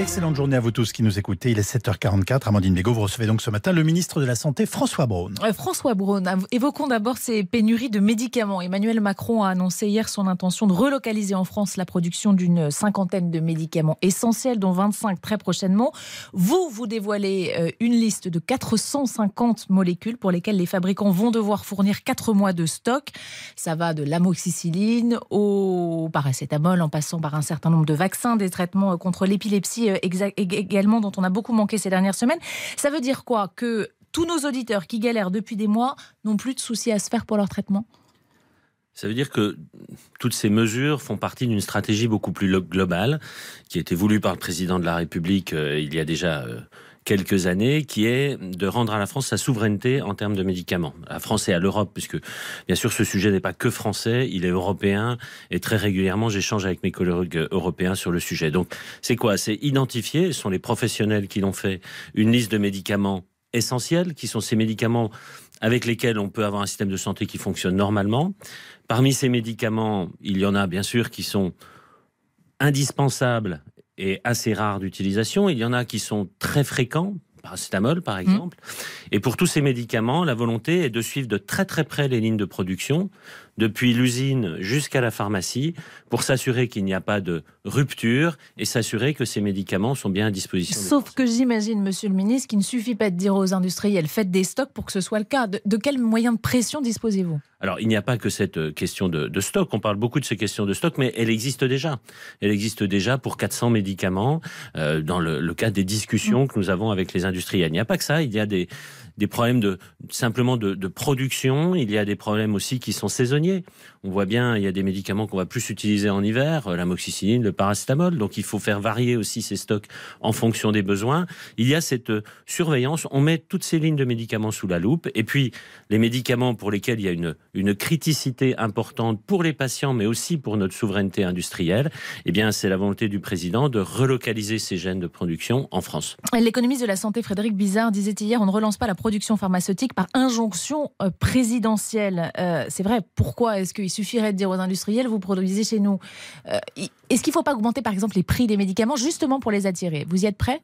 Excellente journée à vous tous qui nous écoutez. Il est 7h44. Amandine Bégaud, vous recevez donc ce matin le ministre de la Santé, François Braun. Euh, François Braun, évoquons d'abord ces pénuries de médicaments. Emmanuel Macron a annoncé hier son intention de relocaliser en France la production d'une cinquantaine de médicaments essentiels, dont 25 très prochainement. Vous, vous dévoilez euh, une liste de 450 molécules pour lesquelles les fabricants vont devoir fournir 4 mois de stock. Ça va de l'amoxicilline au paracétamol, en passant par un certain nombre de vaccins, des traitements contre l'épilepsie euh, également dont on a beaucoup manqué ces dernières semaines. Ça veut dire quoi? Que tous nos auditeurs qui galèrent depuis des mois n'ont plus de soucis à se faire pour leur traitement? Ça veut dire que toutes ces mesures font partie d'une stratégie beaucoup plus globale qui a été voulue par le président de la République euh, il y a déjà euh, quelques années, qui est de rendre à la France sa souveraineté en termes de médicaments. À la France et à l'Europe, puisque bien sûr ce sujet n'est pas que français, il est européen, et très régulièrement j'échange avec mes collègues européens sur le sujet. Donc c'est quoi? C'est identifier, ce sont les professionnels qui l'ont fait, une liste de médicaments essentiels, qui sont ces médicaments avec lesquels on peut avoir un système de santé qui fonctionne normalement. Parmi ces médicaments, il y en a bien sûr qui sont indispensables est assez rare d'utilisation. Il y en a qui sont très fréquents, paracétamol par mmh. exemple. Et pour tous ces médicaments, la volonté est de suivre de très très près les lignes de production, depuis l'usine jusqu'à la pharmacie, pour s'assurer qu'il n'y a pas de rupture et s'assurer que ces médicaments sont bien à disposition. Sauf que j'imagine, monsieur le ministre, qu'il ne suffit pas de dire aux industriels faites des stocks pour que ce soit le cas. De, de quels moyens de pression disposez-vous? Alors, il n'y a pas que cette euh, question de, stock. On parle beaucoup de ces questions de stock, mais elle existe déjà. Elle existe déjà pour 400 médicaments euh, dans le, le cadre des discussions que nous avons avec les industriels. Il n'y a pas que ça. Il y a des, des problèmes de simplement de, de, production. Il y a des problèmes aussi qui sont saisonniers dernier, on voit bien, il y a des médicaments qu'on va plus utiliser en hiver, euh, l'amoxicilline, le paracétamol. Donc il faut faire varier aussi ces stocks en fonction des besoins. Il y a cette euh, surveillance. On met toutes ces lignes de médicaments sous la loupe. Et puis les médicaments pour lesquels il y a une, une criticité importante pour les patients, mais aussi pour notre souveraineté industrielle, eh bien c'est la volonté du président de relocaliser ces gènes de production en France. L'économiste de la santé Frédéric Bizarre disait hier, on ne relance pas la production pharmaceutique par injonction euh, présidentielle. C'est vrai, pourquoi est-ce qu'il suffirait de dire aux industriels, vous produisez chez nous euh, Est-ce qu'il ne faut pas augmenter par exemple les prix des médicaments justement pour les attirer? Vous y êtes prêt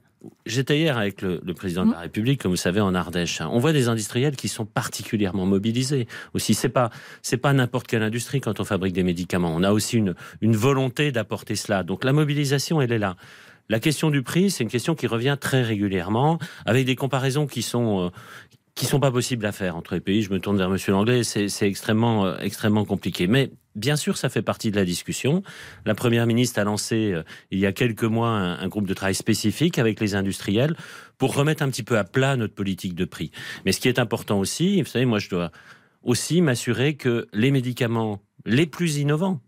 J'étais hier avec le, président de la mmh. République, comme vous savez, en Ardèche. On voit des industriels qui sont particulièrement mobilisés. Aussi, c'est pas c'est pas n'importe quelle industrie quand on fabrique des médicaments. On a aussi une une volonté d'apporter cela. Donc la mobilisation, elle est là. La question du prix, c'est une question qui revient très régulièrement, avec des comparaisons qui sont euh, qui sont pas possibles à faire entre les pays. Je me tourne vers Monsieur Langlais, c'est extrêmement euh, extrêmement compliqué. Mais bien sûr, ça fait partie de la discussion. La première ministre a lancé euh, il y a quelques mois un, un, groupe de travail spécifique avec les industriels pour remettre un petit peu à plat notre politique de prix. Mais ce qui est important aussi, vous savez, moi je dois aussi m'assurer que les médicaments les plus innovants,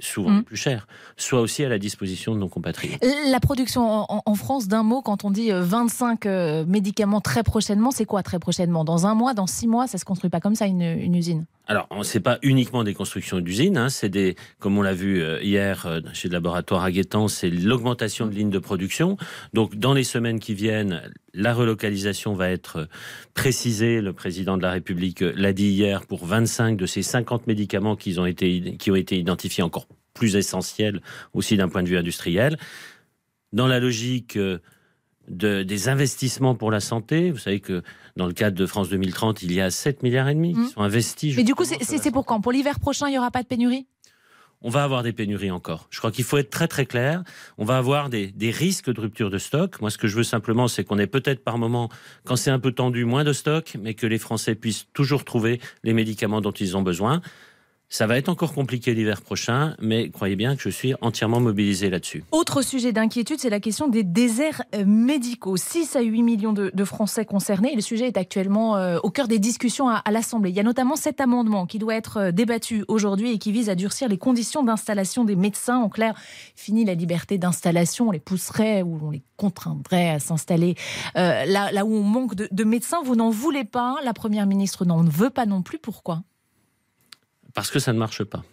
souvent mmh. plus cher, soit aussi à la disposition de nos compatriotes. La production en, France, d'un mot, quand on dit 25 euh, euh, médicaments très prochainement, c'est quoi très prochainement? Dans un mois, dans six mois, ça se construit pas comme ça une, usine? Alors, c'est pas uniquement des constructions d'usines, hein, c'est des, comme on l'a vu euh, hier chez le laboratoire à c'est l'augmentation de lignes de production. Donc, dans les semaines qui viennent, la relocalisation va être précisée. Le président de la République l'a dit hier pour 25 de ces 50 médicaments qui ont été, qui ont été identifiés encore plus essentiel aussi d'un point de vue industriel. Dans la logique euh, de, des investissements pour la santé, vous savez que dans le cadre de France 2030, il y a 7 milliards et demi qui mmh. sont investis. Mais du coup, c'est pour quand? Pour l'hiver prochain, il n'y aura pas de pénurie? On va avoir des pénuries encore. Je crois qu'il faut être très très clair. On va avoir des, des, risques de rupture de stock. Moi, ce que je veux simplement, c'est qu'on ait peut-être par moment, quand c'est un peu tendu, moins de stock, mais que les Français puissent toujours trouver les médicaments dont ils ont besoin. Ça va être encore compliqué l'hiver prochain, mais croyez bien que je suis entièrement mobilisé là-dessus. Autre sujet d'inquiétude, c'est la question des déserts euh, médicaux. 6 à 8 millions de, Français concernés. le sujet est actuellement euh, au cœur des discussions à, l'Assemblée. Il y a notamment cet amendement qui doit être euh, débattu aujourd'hui et qui vise à durcir les conditions d'installation des médecins. En clair, fini la liberté d'installation. On les pousserait ou on les contraindrait à s'installer là, où on manque de, de médecins. Vous n'en voulez pas. La Première ministre n'en veut pas non plus. Pourquoi? Parce que ça ne marche pas.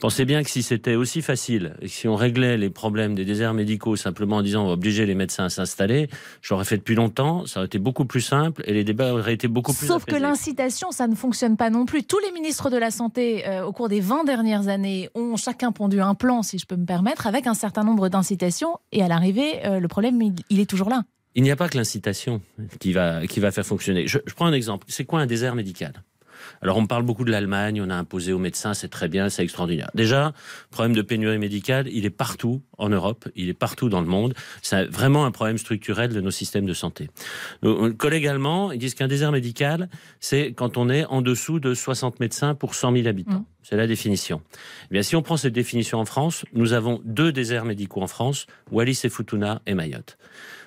Pensez bien que si c'était aussi facile, et si on réglait les problèmes des déserts médicaux simplement en disant on va obliger les médecins à s'installer, j'aurais fait depuis longtemps, ça aurait été beaucoup plus simple et les débats auraient été beaucoup plus Sauf que l'incitation, ça ne fonctionne pas non plus. Tous les ministres de la Santé, euh, au cours des 20 dernières années, ont chacun pondu un plan, si je peux me permettre, avec un certain nombre d'incitations. Et à l'arrivée, euh, le problème, il, est toujours là. Il n'y a pas que l'incitation qui va, qui va faire fonctionner. je prends un exemple. C'est quoi un désert médical? Alors on parle beaucoup de l'Allemagne, on a imposé aux médecins, c'est très bien, c'est extraordinaire. Déjà, problème de pénurie médicale, il est partout en Europe, il est partout dans le monde. C'est vraiment un problème structurel de nos systèmes de santé. Nos collègues allemands, ils disent qu'un désert médical, c'est quand on est en dessous de 60 médecins pour 100 000 habitants. Mmh. C'est la définition. Eh bien, si on prend cette définition en France, nous avons deux déserts médicaux en France, Wallis et Futuna et Mayotte.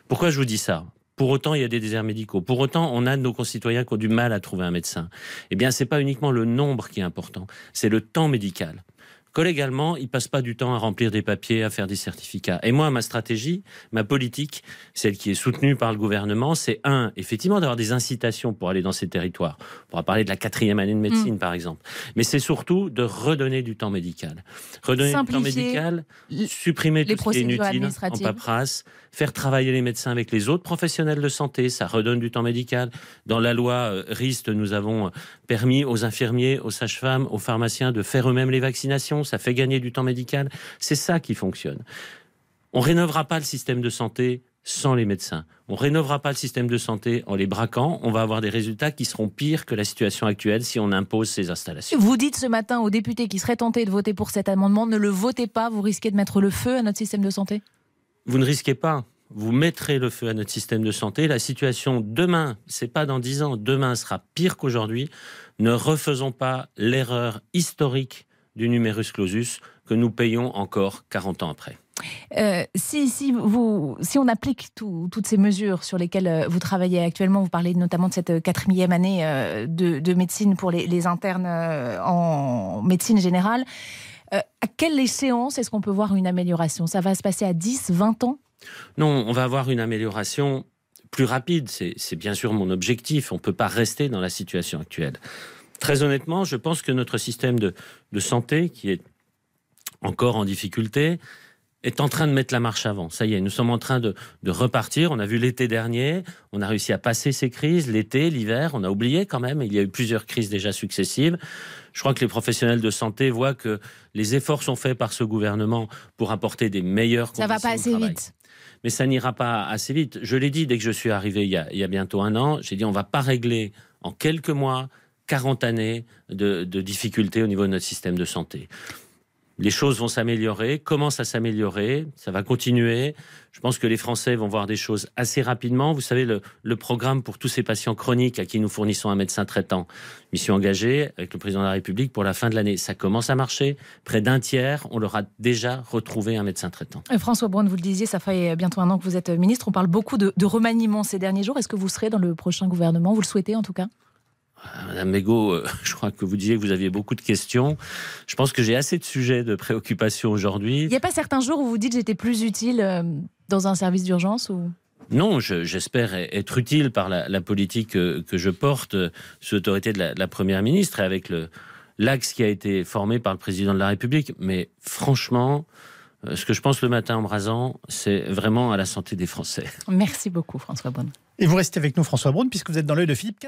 Pourquoi je vous dis ça? Pour autant, il y a des déserts médicaux. Pour autant, on a nos concitoyens qui ont du mal à trouver un médecin. Eh bien, c'est pas uniquement le nombre qui est important, c'est le temps médical collégalement, ils passent pas du temps à remplir des papiers, à faire des certificats. Et moi, ma stratégie, ma politique, celle qui est soutenue par le gouvernement, c'est un, effectivement, d'avoir des incitations pour aller dans ces territoires. On pourra parler de la quatrième année de médecine, mm. par exemple. Mais c'est surtout de redonner du temps médical. Redonner du temps médical, supprimer tout ce qui est inutile en paperasse, faire travailler les médecins avec les autres professionnels de santé, ça redonne du temps médical. Dans la loi euh, RIST, nous avons permis aux infirmiers, aux sages-femmes, aux pharmaciens de faire eux-mêmes les vaccinations ça fait gagner du temps médical. C'est ça qui fonctionne. On rénovera pas le système de santé sans les médecins. On rénovera pas le système de santé en les braquant. On va avoir des résultats qui seront pires que la situation actuelle si on impose ces installations. Vous dites ce matin aux députés qui seraient tentés de voter pour cet amendement, ne le votez pas, vous risquez de mettre le feu à notre système de santé? Vous ne risquez pas. Vous mettrez le feu à notre système de santé. La situation demain, c'est pas dans dix ans, demain sera pire qu'aujourd'hui. Ne refaisons pas l'erreur historique du numerus clausus que nous payons encore 40 ans après. Euh, si, si, vous, si on applique toutes ces mesures sur lesquelles euh, vous travaillez actuellement, vous parlez notamment de cette quatrième année euh, de, médecine pour les, internes en médecine générale, à quelle échéance est-ce qu'on peut voir une amélioration? Ça va se passer à 10, 20 ans? Non, on va avoir une amélioration plus rapide. C'est bien sûr mon objectif. On ne peut pas rester dans la situation actuelle. Très honnêtement, je pense que notre système de, santé, qui est encore en difficulté, est en train de mettre la marche avant. Ça y est, nous sommes en train de, repartir. On a vu l'été dernier, on a réussi à passer ces crises, l'été, l'hiver, on a oublié quand même, il y a eu plusieurs crises déjà successives. Je crois que les professionnels de santé voient que les efforts sont faits par ce gouvernement pour apporter des meilleures conditions. Ça va pas assez vite. Mais ça n'ira pas assez vite. Je l'ai dit dès que je suis arrivé il y a, il y a bientôt un an, j'ai dit on va pas régler en quelques mois 40 années de, difficultés au niveau de notre système de santé les choses vont s'améliorer, commencent à s'améliorer, ça va continuer. Je pense que les Français vont voir des choses assez rapidement. Vous savez, le, programme pour tous ces patients chroniques à qui nous fournissons un médecin traitant, mission engagée avec le président de la République pour la fin de l'année, ça commence à marcher. Près d'un tiers, on leur a déjà retrouvé un médecin traitant. Euh, François Braun, vous le disiez, ça fait bientôt un an que vous êtes ministre. On parle beaucoup de remaniement ces derniers jours. Est-ce que vous serez dans le prochain gouvernement? Vous le souhaitez en tout cas? Madame Mégot, euh, je crois que vous disiez que vous aviez beaucoup de questions. Je pense que j'ai assez de sujets de préoccupation aujourd'hui. Il n'y a pas certains jours où vous dites j'étais plus utile euh, dans un service d'urgence ou? Non, j'espère être utile par la, politique que, je porte sous l'autorité de la, de la, Première ministre et avec l'axe qui a été formé par le Président de la République. Mais franchement, euh, ce que je pense le matin en brasant, c'est vraiment à la santé des Français. Merci beaucoup François Braun. Et vous restez avec nous François Braun puisque vous êtes dans l'œil de Philippe